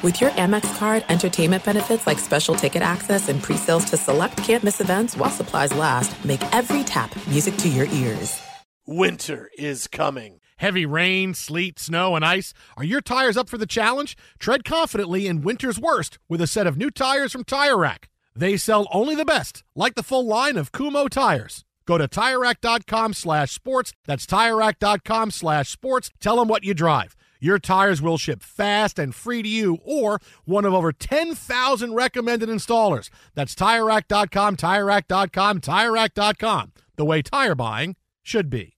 With your Amex card, entertainment benefits like special ticket access and pre-sales to select campus events while supplies last, make every tap music to your ears. Winter is coming. Heavy rain, sleet, snow, and ice. Are your tires up for the challenge? Tread confidently in winter's worst with a set of new tires from Tire Rack. They sell only the best, like the full line of Kumho tires. Go to TireRack.com slash sports. That's TireRack.com slash sports. Tell them what you drive. Your tires will ship fast and free to you or one of over 10,000 recommended installers. That's TireRack.com, TireRack.com, TireRack.com. The way tire buying should be.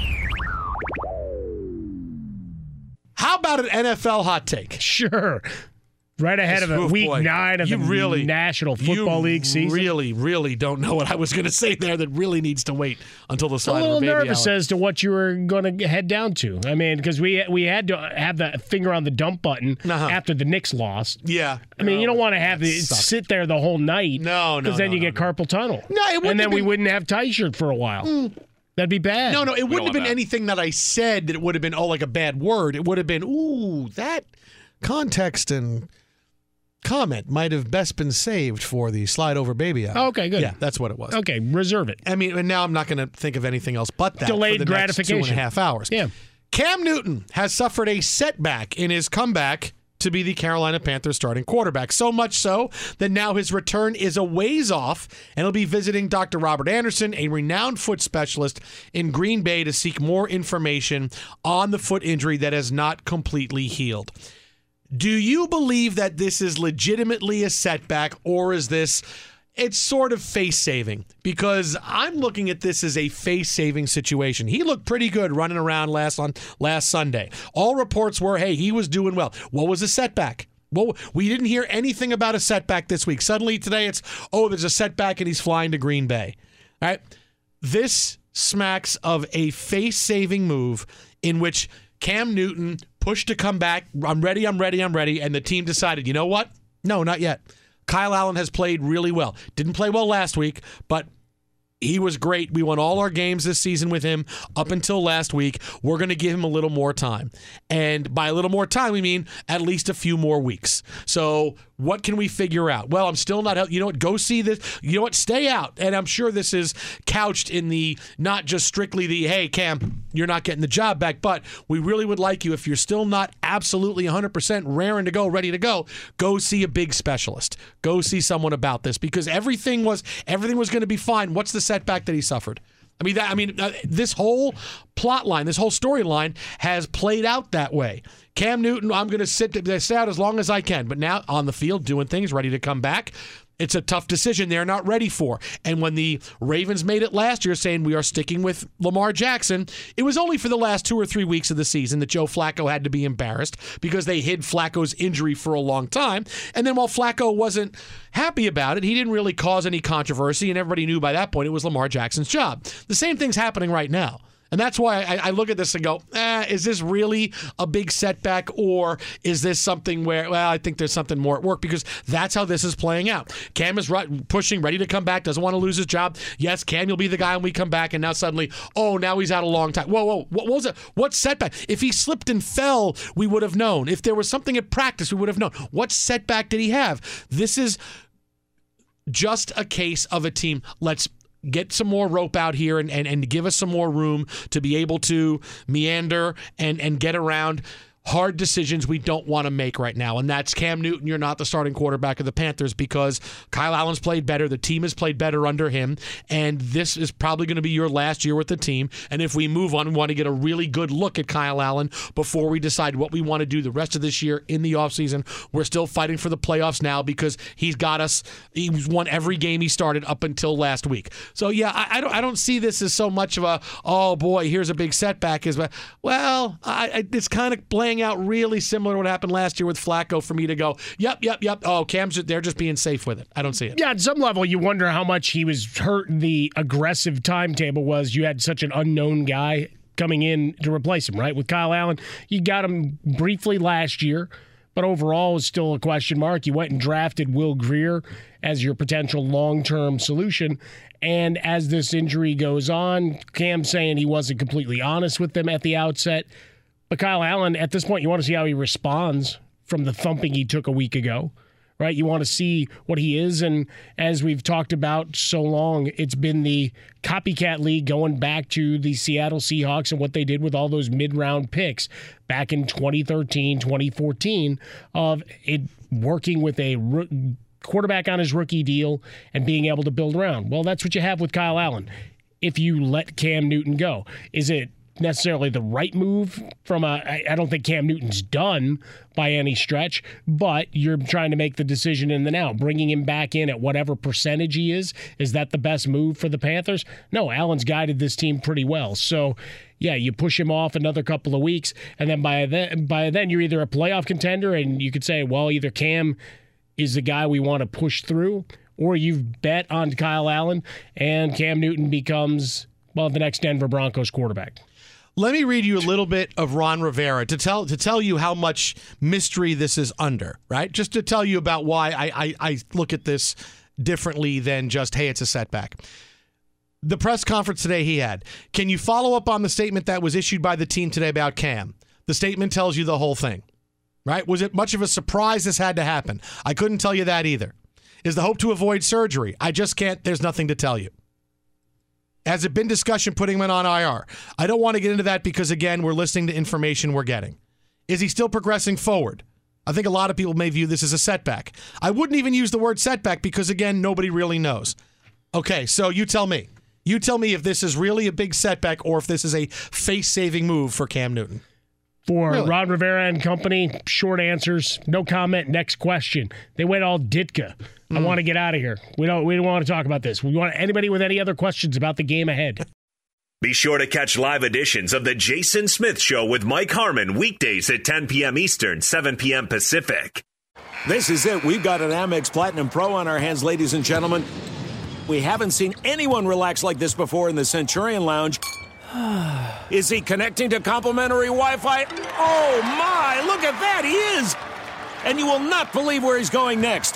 How about an NFL hot take? Sure. Right ahead of a week boy. nine of You the really- National Football League season. Really, really don't know what I was going to say there. That really needs to wait until the a slide little over baby nervous as to what you were going to head down to. I mean, because we we had to have that finger on the dump button Uh-huh. after the Knicks lost. Yeah. I mean, you don't want to have it sucked. sit there the whole night. No, no, because then no, you no, get no. carpal tunnel. No, it wouldn't and then have we Mm. wouldn't have tie shirt for a while. That'd be bad. No, no, it wouldn't have been that. anything that I said that it would have been oh like a bad word. It would have been ooh that context and comment might have best been saved for the slide over baby hour. Okay, good. Yeah, that's what it was. Okay, reserve it. I mean, and now I'm not going to think of anything else but that. Delayed for the gratification. and a half hours. Yeah. Cam Newton has suffered a setback in his comeback to be the Carolina Panthers starting quarterback. So much so that now his return is a ways off, and he'll be visiting Dr. Robert Anderson, a renowned foot specialist in Green Bay, to seek more information on the foot injury that has not completely healed. Do you believe that this is legitimately a setback, or is this it's sort of face saving? Because I'm looking at this as a face saving situation. He looked pretty good running around last on last Sunday. All reports were, hey, he was doing well. What was a setback? Well, we didn't hear anything about a setback this week. Suddenly today it's, oh, there's a setback and he's flying to Green Bay. All right. This smacks of a face saving move in which Cam Newton pushed to come back. I'm ready, I'm ready, I'm ready. And the team decided, you know what? No, not yet. Kyle Allen has played really well. Didn't play well last week, but He was great. We won all our games this season with him up until last week. We're going to give him a little more time. And by a little more time, we mean at least a few more weeks. So, what can we figure out? Well, I'm still not, you know what, go see this. You know what, stay out. And I'm sure this is couched in the not just strictly the, hey, Cam, you're not getting the job back, but we really would like you, if you're still not absolutely 100% raring to go, ready to go, go see a big specialist. Go see someone about this because everything was everything was going to be fine. What's the setback that he suffered? I mean, that, I mean, uh, this whole plot line, this whole storyline has played out that way. Cam Newton, I'm going to sit this out as long as I can, but now on the field, doing things, ready to come back. It's a tough decision they're not ready for. And when the Ravens made it last year saying we are sticking with Lamar Jackson, it was only for the last two or three weeks of the season that Joe Flacco had to be embarrassed because they hid Flacco's injury for a long time. And then while Flacco wasn't happy about it, he didn't really cause any controversy, and everybody knew by that point it was Lamar Jackson's job. The same thing's happening right now. And that's why I, I, look at this and go, eh, is this really a big setback or is this something where, well, I think there's something more at work because that's how this is playing out. Cam is pushing, ready to come back, doesn't want to lose his job. Yes, Cam, you'll be the guy when we come back. And now suddenly, oh, now he's out a long time. Whoa, whoa, what was it? What setback? If he slipped and fell, we would have known. If there was something at practice, we would have known. What setback did he have? This is just a case of a team. Let's get some more rope out here and, and, and give us some more room to be able to meander and, and get around hard decisions we don't want to make right now. And that's Cam Newton. You're not the starting quarterback of the Panthers because Kyle Allen's played better. The team has played better under him. And this is probably going to be your last year with the team. And if we move on, we want to get a really good look at Kyle Allen before we decide what we want to do the rest of this year in the offseason. We're still fighting for the playoffs now because he's got us. He's won every game he started up until last week. So, yeah, I, I don't, I don't see this as so much of a, oh boy, here's a big setback. Is Well, I, I, it's kind of bland playing out really similar to what happened last year with Flacco for me to go, yep, yep, yep. Oh, Cam's they're just being safe with it. I don't see it. Yeah, at some level, you wonder how much he was hurt. The aggressive timetable was you had such an unknown guy coming in to replace him, right? With Kyle Allen, you got him briefly last year but overall is still a question mark. You went and drafted Will Grier as your potential long term solution. And as this injury goes on, Cam saying he wasn't completely honest with them at the outset. But Kyle Allen, at this point, you want to see how he responds from the thumping he took a week ago, right? You want to see what he is. And as we've talked about so long, it's been the copycat league going back to the Seattle Seahawks and what they did with all those mid round picks back in 2013, 2014 of it working with a quarterback on his rookie deal and being able to build around. Well, that's what you have with Kyle Allen. If you let Cam Newton go, is it necessarily the right move from a I, don't think Cam Newton's done by any stretch, but you're trying to make the decision in the now. Bringing him back in at whatever percentage he is, is that the best move for the Panthers? No, Allen's guided this team pretty well. So yeah, you push him off another couple of weeks, and then by then by then you're either a playoff contender and you could say, well, either Cam is the guy we want to push through, or you've bet on Kyle Allen and Cam Newton becomes well the next Denver Broncos quarterback. Let me read you a little bit of Ron Rivera to tell to tell you how much mystery this is under, right? Just to tell you about why I, I, I look at this differently than just, hey, it's a setback. The press conference today he had. Can you follow up on the statement that was issued by the team today about Cam? The statement tells you the whole thing, right? Was it much of a surprise this had to happen? I couldn't tell you that either. Is the hope to avoid surgery? I just can't, there's nothing to tell you. Has it been discussion putting him on IR? I don't want to get into that because, again, we're listening to information we're getting. Is he still progressing forward? I think a lot of people may view this as a setback. I wouldn't even use the word setback because, again, nobody really knows. Okay, so you tell me. You tell me if this is really a big setback or if this is a face saving move for Cam Newton. For really? Ron Rivera and company, short answers, no comment. Next question. They went all Ditka. Mm. I hmm. want to get out of here. We don't. We don't want to talk about this. We want anybody with any other questions about the game ahead. Be sure to catch live editions of the Jason Smith Show with Mike Harmon weekdays at 10 p.m. Eastern, 7 p.m. Pacific. This is it. We've got an Amex Platinum Pro on our hands, ladies and gentlemen. We haven't seen anyone relax like this before in the Centurion Lounge. Is he connecting to complimentary Wi Fi? Oh my, look at that, he is! And you will not believe where he's going next.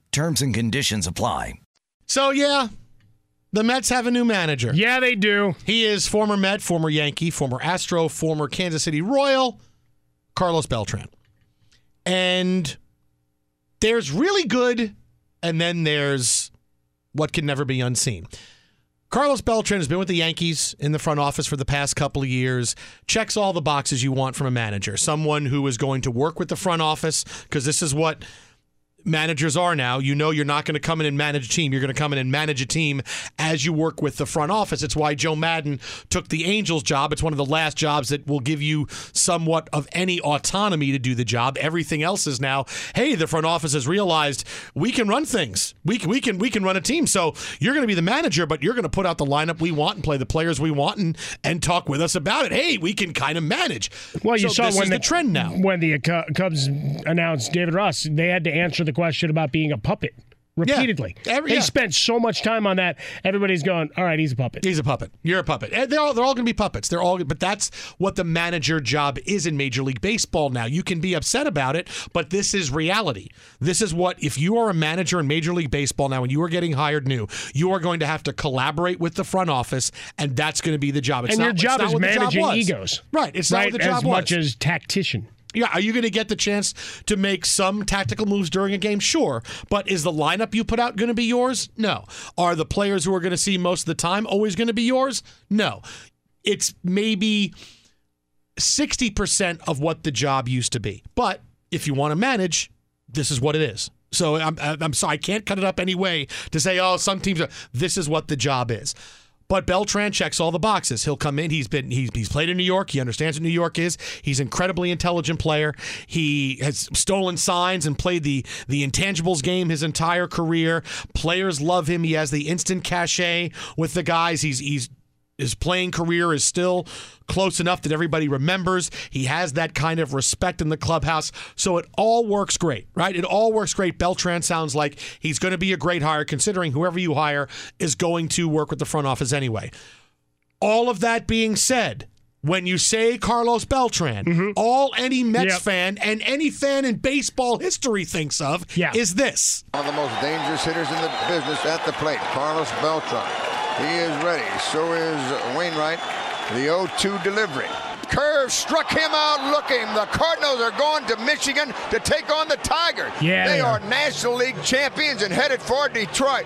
Terms and conditions apply. So, yeah, the Mets have a new manager. Yeah, they do. He is former Met, former Yankee, former Astro, former Kansas City Royal, Carlos Beltran. And there's really good, and then there's what can never be unseen. Carlos Beltran has been with the Yankees in the front office for the past couple of years. Checks all the boxes you want from a manager. Someone who is going to work with the front office, because this is what managers are now. You know you're not going to come in and manage a team. You're going to come in and manage a team as you work with the front office. It's why Joe Maddon took the Angels job. It's one of the last jobs that will give you somewhat of any autonomy to do the job. Everything else is now, hey, the front office has realized we can run things. We can, we can we can run a team. So you're going to be the manager, but you're going to put out the lineup we want and play the players we want and and talk with us about it. Hey, we can kind of manage. Well, you So saw this when is the trend now. when the Cubs announced David Ross, they had to answer the question about being a puppet. repeatedly. Every- they yeah. spent so much time on that. Everybody's going, all right, he's a puppet. He's a puppet. You're a puppet. And they're all, they're all going to be puppets. They're all, but that's what the manager job is in Major League Baseball now. You can be upset about it, but this is reality. This is what if you are a manager in Major League Baseball now and you are getting hired new, you are going to have to collaborate with the front office, and that's going to be the job. It's and not, your job is job managing egos. Right. It's right? not what the job as was. much as tactician. Yeah, are you going to get the chance to make some tactical moves during a game? Sure. But is the lineup you put out going to be yours? No. Are the players who are going to see most of the time always going to be yours? No. It's maybe 60% of what the job used to be. But if you want to manage, this is what it is. So I'm, I'm sorry, I can't cut it up any way to say, oh, some teams are, this is what the job is. But Beltran checks all the boxes. He'll come in. He's been he's, he's played in New York. He understands what New York is. He's an incredibly intelligent player. He has stolen signs and played the the intangibles game his entire career. Players love him. He has the instant cachet with the guys. He's he's his playing career is still close enough that everybody remembers. He has that kind of respect in the clubhouse. So it all works great, right? It all works great. Beltran sounds like he's going to be a great hire, considering whoever you hire is going to work with the front office anyway. All of that being said, when you say Carlos Beltran, mm-hmm. all any Mets Yep. fan and any fan in baseball history thinks of Yeah. is this. One of the most dangerous hitters in the business at the plate, Carlos Beltran. He is ready. So is Wainwright. The 0-2 delivery. Curve struck him out looking. The Cardinals are going to Michigan to take on the Tigers. Yeah, they they are are. National League champions and headed for Detroit.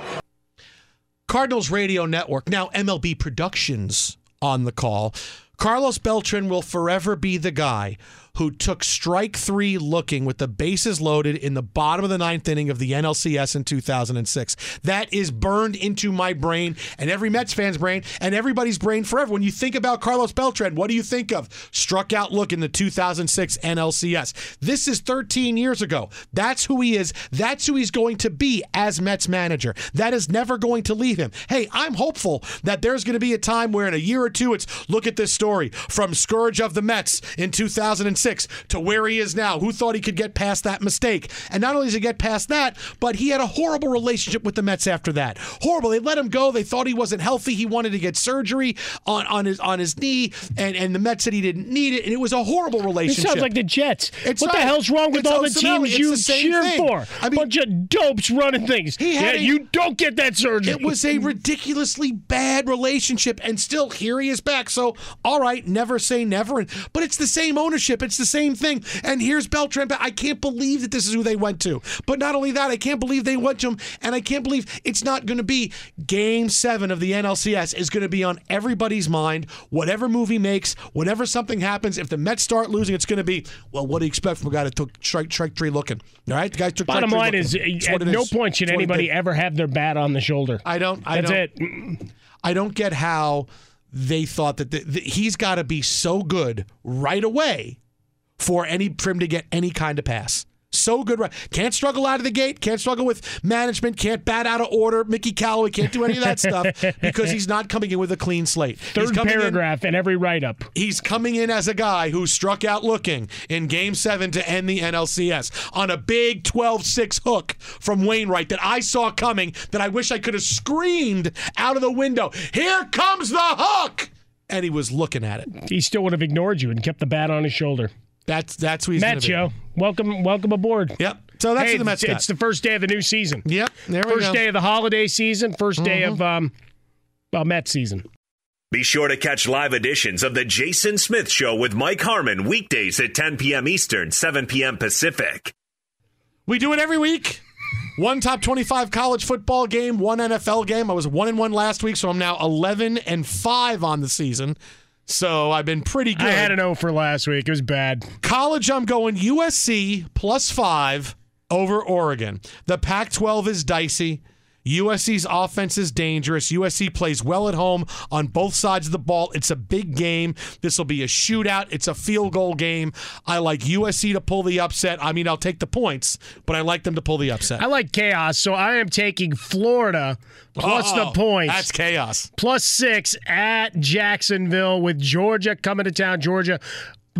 Cardinals Radio Network, now MLB Productions on the call. Carlos Beltran will forever be the guy who took strike three looking with the bases loaded in the bottom of the ninth inning of the NLCS in 2006. That is burned into my brain and every Mets fan's brain and everybody's brain forever. When you think about Carlos Beltran, what do you think of? Struck out look in the 2006 NLCS. This is 13 years ago. That's who he is. That's who he's going to be as Mets manager. That is never going to leave him. Hey, I'm hopeful that there's going to be a time where in a year or two it's look at this story from Scourge of the Mets in 2006 to where he is now. Who thought he could get past that mistake? And not only does he get past that, but he had a horrible relationship with the Mets after that. Horrible. They let him go. They thought he wasn't healthy. He wanted to get surgery on, on his on his knee, and, and the Mets said he didn't need it. And it was a horrible relationship. sounds like the Jets. It's what the hell's wrong with all the teams you the cheer thing. for? I mean- Bunch of dopes running things. Yeah, a- you don't get that surgery. It was a ridiculously bad relationship, and still here he is back. So, all right, never say never. And, but it's the same ownership, it's the same thing. And here's Beltran. I can't believe that this is who they went to. But not only that, I can't believe they went to him, and I can't believe it's not going to be Game Seven of the NLCS is going to be on everybody's mind. Whatever movie makes, whatever something happens, if the Mets start losing, it's going to be well. What do you expect from a guy that took strike strike three looking? All right, the guy took. Bottom strike three line is, It's at no is. point should It's anybody ever have their bat on the shoulder. I don't. I That's don't, it. I don't get how they thought that the, the, he's got to be so good right away for any for him to get any kind of pass. So good, right? Can't struggle out of the gate. Can't struggle with management. Can't bat out of order. Mickey Callaway can't do any of that stuff because he's not coming in with a clean slate. He's Third coming in- paragraph in every write up. He's coming in as a guy who struck out looking in game seven to end the NLCS on a big 12 6 hook from Wainwright that I saw coming that I wish I could have screamed out of the window. Here comes the hook! And he was looking at it. He still would have ignored you and kept the bat on his shoulder. That's that's who he's Matt gonna be. Joe, welcome, welcome aboard. Yep. So that's hey, who the Mets it's, got. it's the first day of the new season. Yep. There we First go. Mm-hmm. day of the holiday season. First day of um, well, Met season. Be sure to catch live editions of The Jason Smith Show with Mike Harmon weekdays at 10 p.m. Eastern, 7 p.m. Pacific. We do it every week. One top 25 college football game, one NFL game. I was 1 and 1 last week, so I'm now 11 and 5 on the season. So I've been pretty good. I had an O for last week. It was bad. College, I'm going USC plus 5 over Oregon. The Pac 12 is dicey. USC's offense is dangerous. USC plays well at home on both sides of the ball. It's a big game. This will be a shootout. It's a field goal game. I like USC to pull the upset. I mean, I'll take the points, but I like them to pull the upset. I like chaos, so I am taking Florida plus the Oh, points. That's chaos. plus six at Jacksonville with Georgia coming to town. Georgia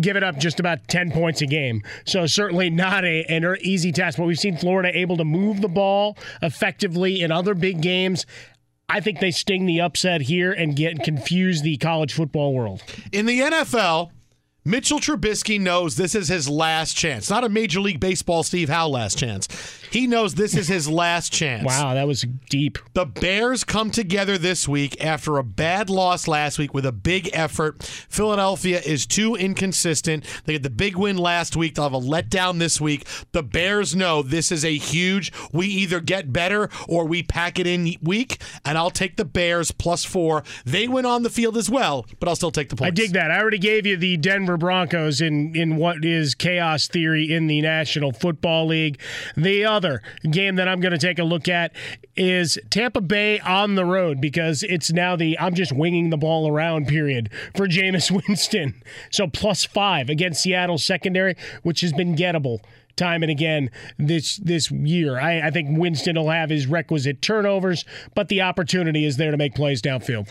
giving up just about 10 points a game. So certainly not a, an er, easy task, but we've seen Florida able to move the ball effectively in other big games. I think they sting the upset here and get confuse the college football world. In the NFL, Mitchell Trubisky knows this is his last chance. Not a Major League Baseball Steve Howe last chance. He knows this is his last chance. Wow, that was deep. The Bears come together this week after a bad loss last week with a big effort. Philadelphia is too inconsistent. They get the big win last week. They'll have a letdown this week. The Bears know this is a huge, we either get better or we pack it in week, and I'll take the Bears plus four. They went on the field as well, but I'll still take the points. I dig that. I already gave you the Denver Broncos in, in what is chaos theory in the National Football League. The other game that I'm going to take a look at is Tampa Bay on the road because it's now the I'm just winging the ball around period for Jameis Winston. So plus five against Seattle secondary, which has been gettable time and again this this year. I, I think Winston will have his requisite turnovers, but the opportunity is there to make plays downfield.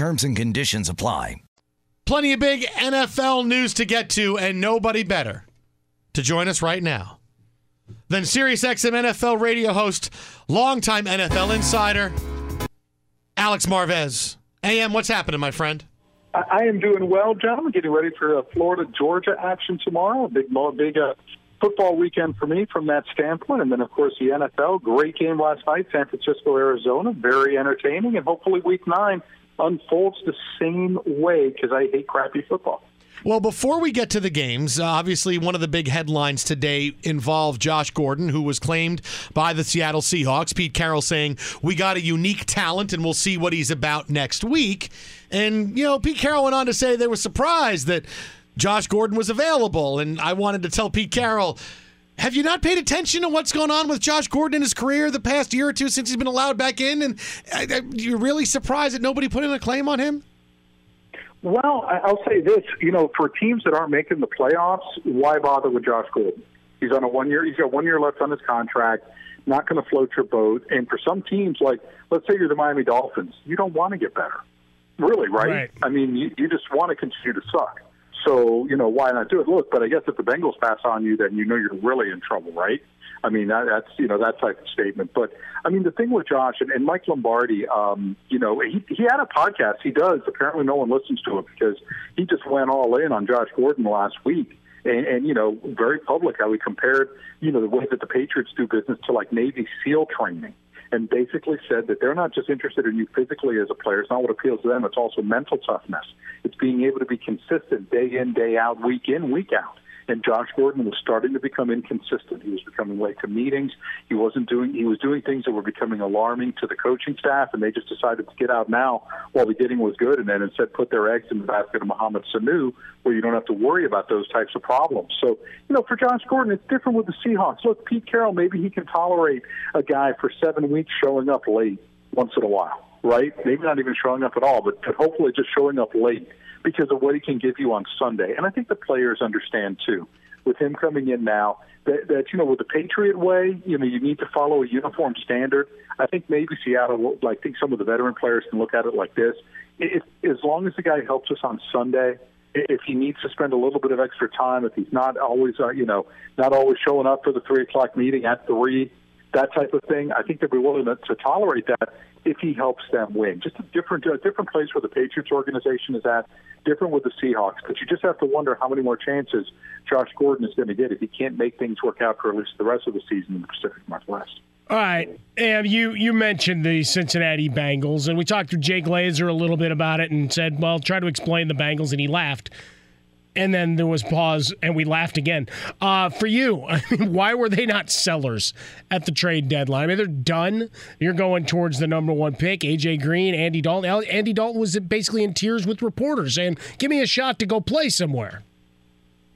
Terms and conditions apply. Plenty of big NFL news to get to, and nobody better to join us right now than SiriusXM NFL radio host, longtime NFL insider, Alex Marvez. AM, what's happening, my friend? I am doing well, John. I'm Getting ready for a Florida Georgia action tomorrow. A big, big uh, football weekend for me from that standpoint. And then, of course, the NFL. Great game last night, San Francisco, Arizona. Very entertaining. And hopefully, week nine unfolds the same way because I hate crappy football. Well, before we get to the games, uh, obviously one of the big headlines today involved Josh Gordon, who was claimed by the Seattle Seahawks. Pete Carroll saying, We got a unique talent and we'll see what he's about next week. And, you know, Pete Carroll went on to say they were surprised that Josh Gordon was available. And I wanted to tell Pete Carroll, have you not paid attention to what's going on with Josh Gordon in his career the past year or two since he's been allowed back in? And uh, you're really surprised that nobody put in a claim on him? Well, I'll say this: you know, for teams that aren't making the playoffs, why bother with Josh Gordon? He's on a one year. He's got one year left on his contract. Not going to float your boat. And for some teams, like let's say you're the Miami Dolphins, you don't want to get better, really, right? Right. I mean, you, you just want to continue to suck. So you know why not do it? Look, but I guess if the Bengals pass on you, then you know you're really in trouble, right? I mean, that, that's you know that type of statement. But I mean, the thing with Josh and, and Mike Lombardi, um, you know, he he had a podcast. He does. Apparently, no one listens to it because he just went all in on Josh Gordon last week. And, and you know, very public how he compared, you know, the way that the Patriots do business to like Navy SEAL training and basically said that they're not just interested in you physically as a player. It's not what appeals to them. It's also mental toughness. It's being able to be consistent day in, day out, week in, week out. And Josh Gordon was starting to become inconsistent. He was becoming late to meetings. He wasn't doing. He was doing things that were becoming alarming to the coaching staff, and they just decided to get out now while the getting was good, and then instead put their eggs in the basket of Mohamed Sanu, where you don't have to worry about those types of problems. So, you know, for Josh Gordon, it's different with the Seahawks. Look, Pete Carroll, maybe he can tolerate a guy for seven weeks showing up late once in a while, right? Maybe not even showing up at all, but, but hopefully just showing up late because of what he can give you on Sunday. And I think the players understand too. With him coming in now, that, that you know, with the Patriot way, you know, you need to follow a uniform standard. I think maybe Seattle, will, like, I think some of the veteran players can look at it like this: if, as long as the guy helps us on Sunday, if he needs to spend a little bit of extra time, if he's not always, uh, you know, not always showing up for the three o'clock meeting at three, that type of thing, I think they'd be willing to, to tolerate that if he helps them win. Just a different, a different place where the Patriots organization is at, different with the Seahawks. But you just have to wonder how many more chances Josh Gordon is going to get if he can't make things work out for at least the rest of the season in the Pacific Northwest. All right, and you you mentioned the Cincinnati Bengals, and we talked to Jay Glazer a little bit about it, and said, "Well, try to explain the Bengals," and he laughed. And then there was pause, and we laughed again. Uh, for you, I mean, why were they not sellers at the trade deadline? I mean, they're done. You're going towards the number one pick, AJ Green, Andy Dalton. Andy Dalton was basically in tears with reporters saying, "Give me a shot to go play somewhere."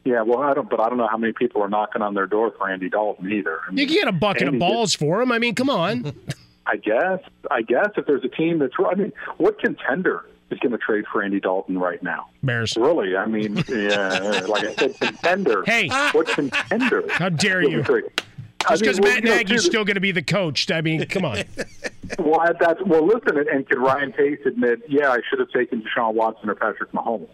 Yeah, well, I don't, but I don't know how many people are knocking on their door for Andy Dalton either. I mean, You can get a bucket Andy of balls for him. I mean, come on. I guess. I guess if there's a team that's, I mean, what contender is going to trade for Andy Dalton right now? Bears. Really? I mean, yeah, like I said, contender. Hey. what contender? How dare you? I Just mean, because well, Matt you know, Nagy's still going to be the coach. I mean, come on. Well, that's well. Listen, and, and could Ryan Pace admit, yeah, I should have taken Deshaun Watson or Patrick Mahomes?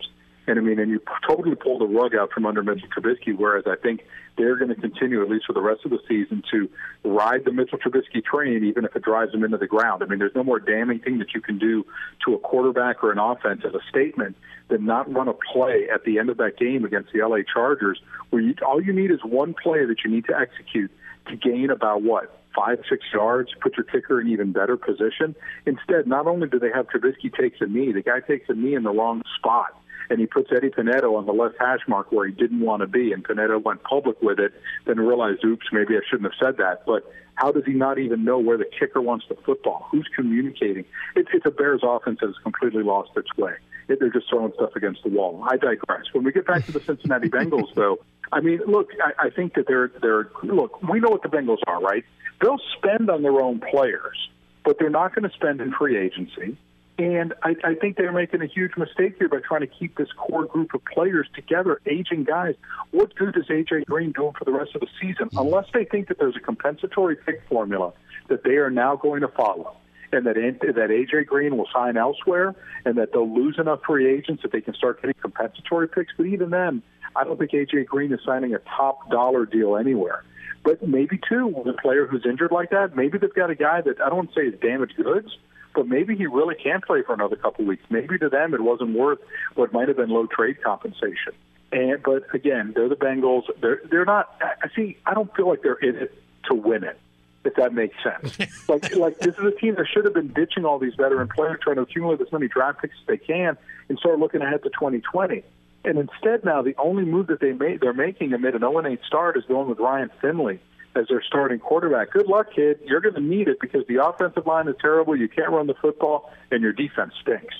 And I mean, and you totally pull the rug out from under Mitchell Trubisky. Whereas I think they're going to continue, at least for the rest of the season, to ride the Mitchell Trubisky train, even if it drives them into the ground. I mean, there's no more damning thing that you can do to a quarterback or an offense as a statement than not run a play at the end of that game against the LA Chargers, where you, all you need is one play that you need to execute to gain about what five, six yards, put your kicker in even better position. Instead, not only do they have Trubisky takes a knee, the guy takes a knee in the wrong spot. And he puts Eddy Piñeiro on the left hash mark where he didn't want to be, and Piñeiro went public with it, then realized, oops, maybe I shouldn't have said that. But how does he not even know where the kicker wants the football? Who's communicating? It, it's a Bears offense that has completely lost its way. It, they're just throwing stuff against the wall. I digress. When we get back to the Cincinnati Bengals, though, I mean, look, I, I think that they're they're look. We know what the Bengals are, right? They'll spend on their own players, but they're not going to spend in free agency. And I, I think they're making a huge mistake here by trying to keep this core group of players together, aging guys. What good is AJ Green doing for the rest of the season? Unless they think that there's a compensatory pick formula that they are now going to follow, and that that AJ Green will sign elsewhere, and that they'll lose enough free agents that they can start getting compensatory picks. But even then, I don't think AJ Green is signing a top dollar deal anywhere. But maybe too, with a player who's injured like that, maybe they've got a guy that I don't want to say is damaged goods, but maybe he really can play for another couple of weeks. Maybe to them it wasn't worth what might have been low trade compensation. And but again, they're the Bengals. They're they're not. I see. I don't feel like they're in it to win it. If that makes sense. like like this is a team that should have been ditching all these veteran players, trying to accumulate as many draft picks as they can, and start looking ahead to 2020. And instead, now the only move that they made, they're making amid an 0 8 start is going with Ryan Finley as their starting quarterback. Good luck, kid. You're going to need it because the offensive line is terrible. You can't run the football, and your defense stinks.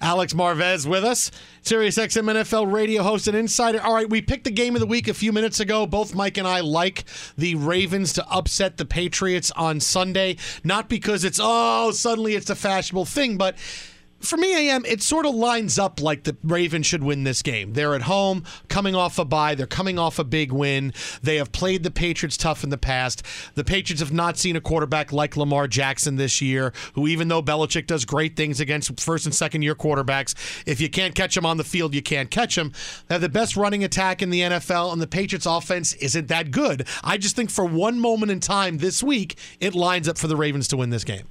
Alex Marvez with us, Sirius XM NFL radio host and insider. All right, we picked the game of the week a few minutes ago. Both Mike and I like the Ravens to upset the Patriots on Sunday, not because it's, oh, suddenly it's a fashionable thing, but for me, I AM, it sort of lines up like the Ravens should win this game. They're at home, coming off a bye. They're coming off a big win. They have played the Patriots tough in the past. The Patriots have not seen a quarterback like Lamar Jackson this year, who, even though Belichick does great things against first and second year quarterbacks, if you can't catch him on the field, you can't catch him. They have the best running attack in the NFL, and the Patriots offense isn't that good. I just think for one moment in time this week, it lines up for the Ravens to win this game.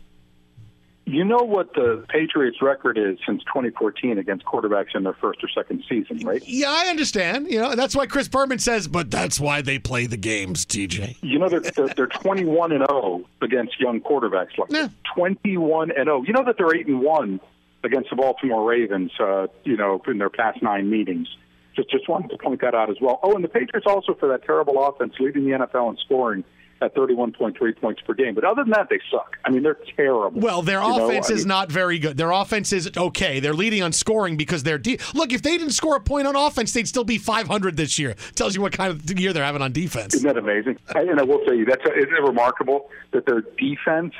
You know what the Patriots' record is since 2014 against quarterbacks in their first or second season, right? Yeah, I understand. You know, that's why Chris Berman says, but that's why they play the games, TJ. You know, they're, they're, they're 21 and 0 against young quarterbacks. Like yeah. 21 and 0. You know that they're 8 and 1 against the Baltimore Ravens. Uh, you know, in their past nine meetings. Just just wanted to point that out as well. Oh, and the Patriots also for that terrible offense leading the NFL in scoring at 31.3 points per game. But other than that, they suck. I mean, they're terrible. Well, their you offense know? is I mean, not very good. Their offense is okay. They're leading on scoring because they're de- look. If they didn't score a point on offense, they'd still be 500 this year. Tells you what kind of year they're having on defense. Isn't that amazing? I, and I will tell you that's isn't it remarkable that their defense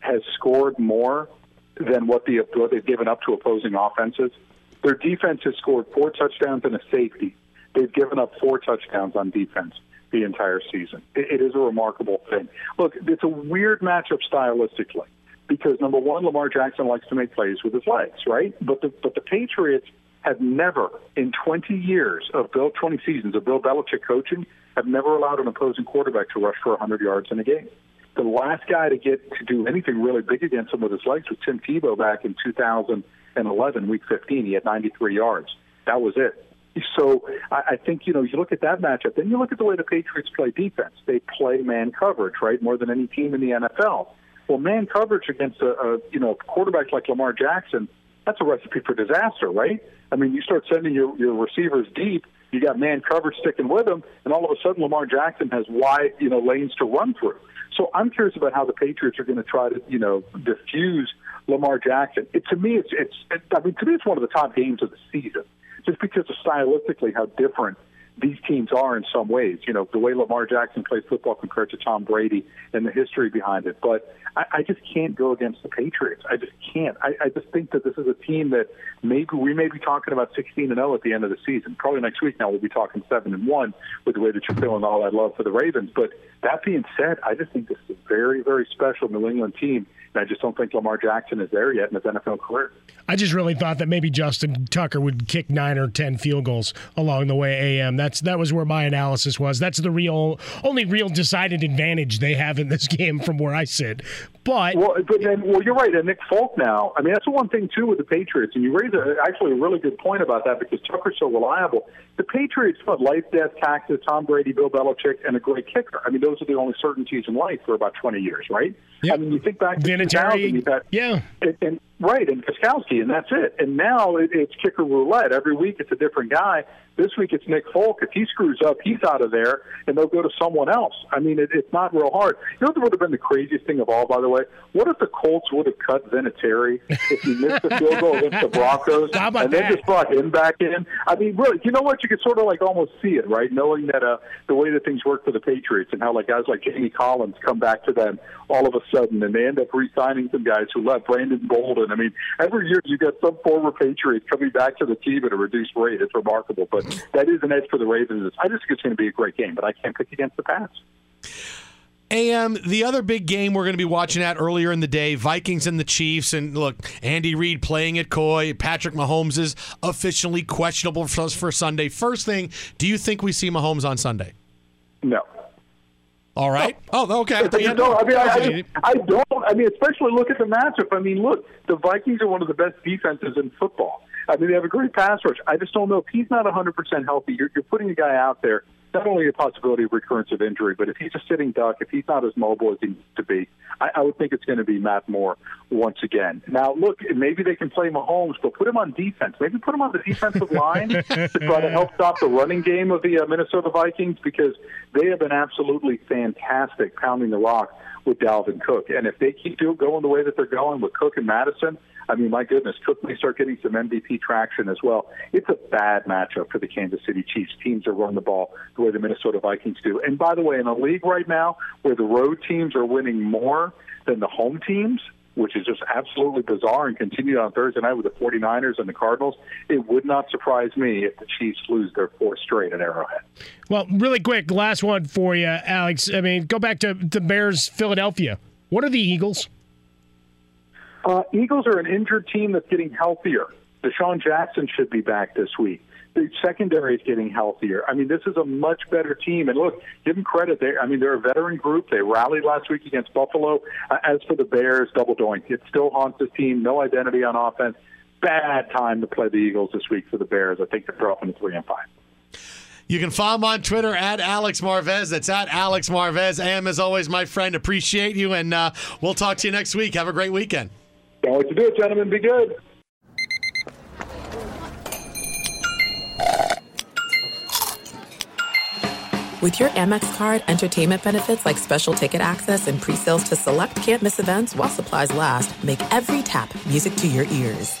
has scored more than what the what they've given up to opposing offenses. Their defense has scored four touchdowns and a safety. They've given up four touchdowns on defense the entire season. It, it is a remarkable thing. Look, it's a weird matchup stylistically because number one, Lamar Jackson likes to make plays with his legs, right? But the but the Patriots have never, in 20 years of Bill, 20 seasons of Bill Belichick coaching, have never allowed an opposing quarterback to rush for 100 yards in a game. The last guy to get to do anything really big against him with his legs was Tim Tebow back in 2011, Week 15. He had 93 yards. That was it. So I, I think you know you look at that matchup, then you look at the way the Patriots play defense. They play man coverage, right, more than any team in the NFL. Well, man coverage against a, a you know quarterback like Lamar Jackson, that's a recipe for disaster, right? I mean, you start sending your your receivers deep, you got man coverage sticking with them, and all of a sudden Lamar Jackson has wide you know lanes to run through. So I'm curious about how the Patriots are going to try to you know diffuse Lamar Jackson. It, to me, it's it's it, I mean to me it's one of the top games of the season just because of stylistically how different these teams are in some ways. You know, the way Lamar Jackson plays football compared to Tom Brady and the history behind it. But I, I just can't go against the Patriots. I just can't. I, I just think that this is a team that maybe we may be talking about 16 and 0 at the end of the season. Probably next week now we'll be talking 7 and 1 with the way that you're feeling all that love for the Ravens. But that being said, I just think this is a very, very special New England team I just don't think Lamar Jackson is there yet in his NFL career. I just really thought that maybe Justin Tucker would kick nine or ten field goals along the way. Am that's that was where my analysis was. That's the real only real decided advantage they have in this game from where I sit. But well, but then, well, you're right. And Nick Folk now. I mean, that's the one thing too with the Patriots. And you raise a, actually a really good point about that because Tucker's so reliable. The Patriots, what life, death, taxes, Tom Brady, Bill Belichick, and a great kicker. I mean, those are the only certainties in life for about 20 years, right? Yep. I mean, you think back to Vinatieri, 2000, had, yeah, and, and Right, and Gostkowski, and that's it. And now it, it's kicker roulette. Every week it's a different guy. This week it's Nick Folk. If he screws up, he's out of there, and they'll go to someone else. I mean, it, it's not real hard. You know what would have been the craziest thing of all, by the way? What if the Colts would have cut Vinatieri if he missed the field goal against the Broncos, and then just brought him back in? I mean, really, you know what? You could sort of like almost see it, right? Knowing that uh, the way that things work for the Patriots and how like guys like Jamie Collins come back to them all of a sudden, and they end up re-signing some guys who left. Brandon Bolden. I mean, every year you get some former Patriot coming back to the team at a reduced rate. It's remarkable, but that is an edge for the Ravens. I just think it's going to be a great game, but I can't pick against the Pats. AM, the other big game we're going to be watching at earlier in the day, Vikings and the Chiefs. And look, Andy Reid playing at Coy. Patrick Mahomes is officially questionable for, for Sunday. First thing, do you think we see Mahomes on Sunday? No. All right. Oh, okay. I, Yeah, don't, I mean, I, I, just- I don't. I mean, especially look at the matchup. I mean, look, the Vikings are one of the best defenses in football. I mean, they have a great pass rush. I just don't know if he's not 100% healthy. You're, you're putting a guy out there. Not only a possibility of recurrence of injury, but if he's a sitting duck, if he's not as mobile as he needs to be, I, I would think it's going to be Matt Moore once again. Now, look, maybe they can play Mahomes, but put him on defense. Maybe put him on the defensive line to try to help stop the running game of the uh, Minnesota Vikings because they have been absolutely fantastic pounding the rock with Dalvin Cook. And if they keep do- going the way that they're going with Cook and Mattison, I mean, my goodness, Cook may start getting some MVP traction as well. It's a bad matchup for the Kansas City Chiefs. Teams that run the ball the way the Minnesota Vikings do. And by the way, in a league right now where the road teams are winning more than the home teams, which is just absolutely bizarre and continued on Thursday night with the 49ers and the Cardinals, it would not surprise me if the Chiefs lose their fourth straight at Arrowhead. Well, really quick, last one for you, Alex. I mean, go back to the Bears, Philadelphia. What are the Eagles? Uh, Eagles are an injured team that's getting healthier. DeSean Jackson should be back this week. The secondary is getting healthier. I mean, this is a much better team. And look, give them credit. They, I mean, they're a veteran group. They rallied last week against Buffalo. Uh, as for the Bears, double doink. It still haunts this team. No identity on offense. Bad time to play the Eagles this week for the Bears. I think they're dropping to three and five. You can follow him on Twitter at Alex Marvez. That's at Alex Marvez. AM, as always, my friend. Appreciate you, and uh, we'll talk to you next week. Have a great weekend. Don't wait to do it, gentlemen. Be good. With your Amex card, entertainment benefits like special ticket access and pre-sales to select campus events while supplies last, make every tap music to your ears.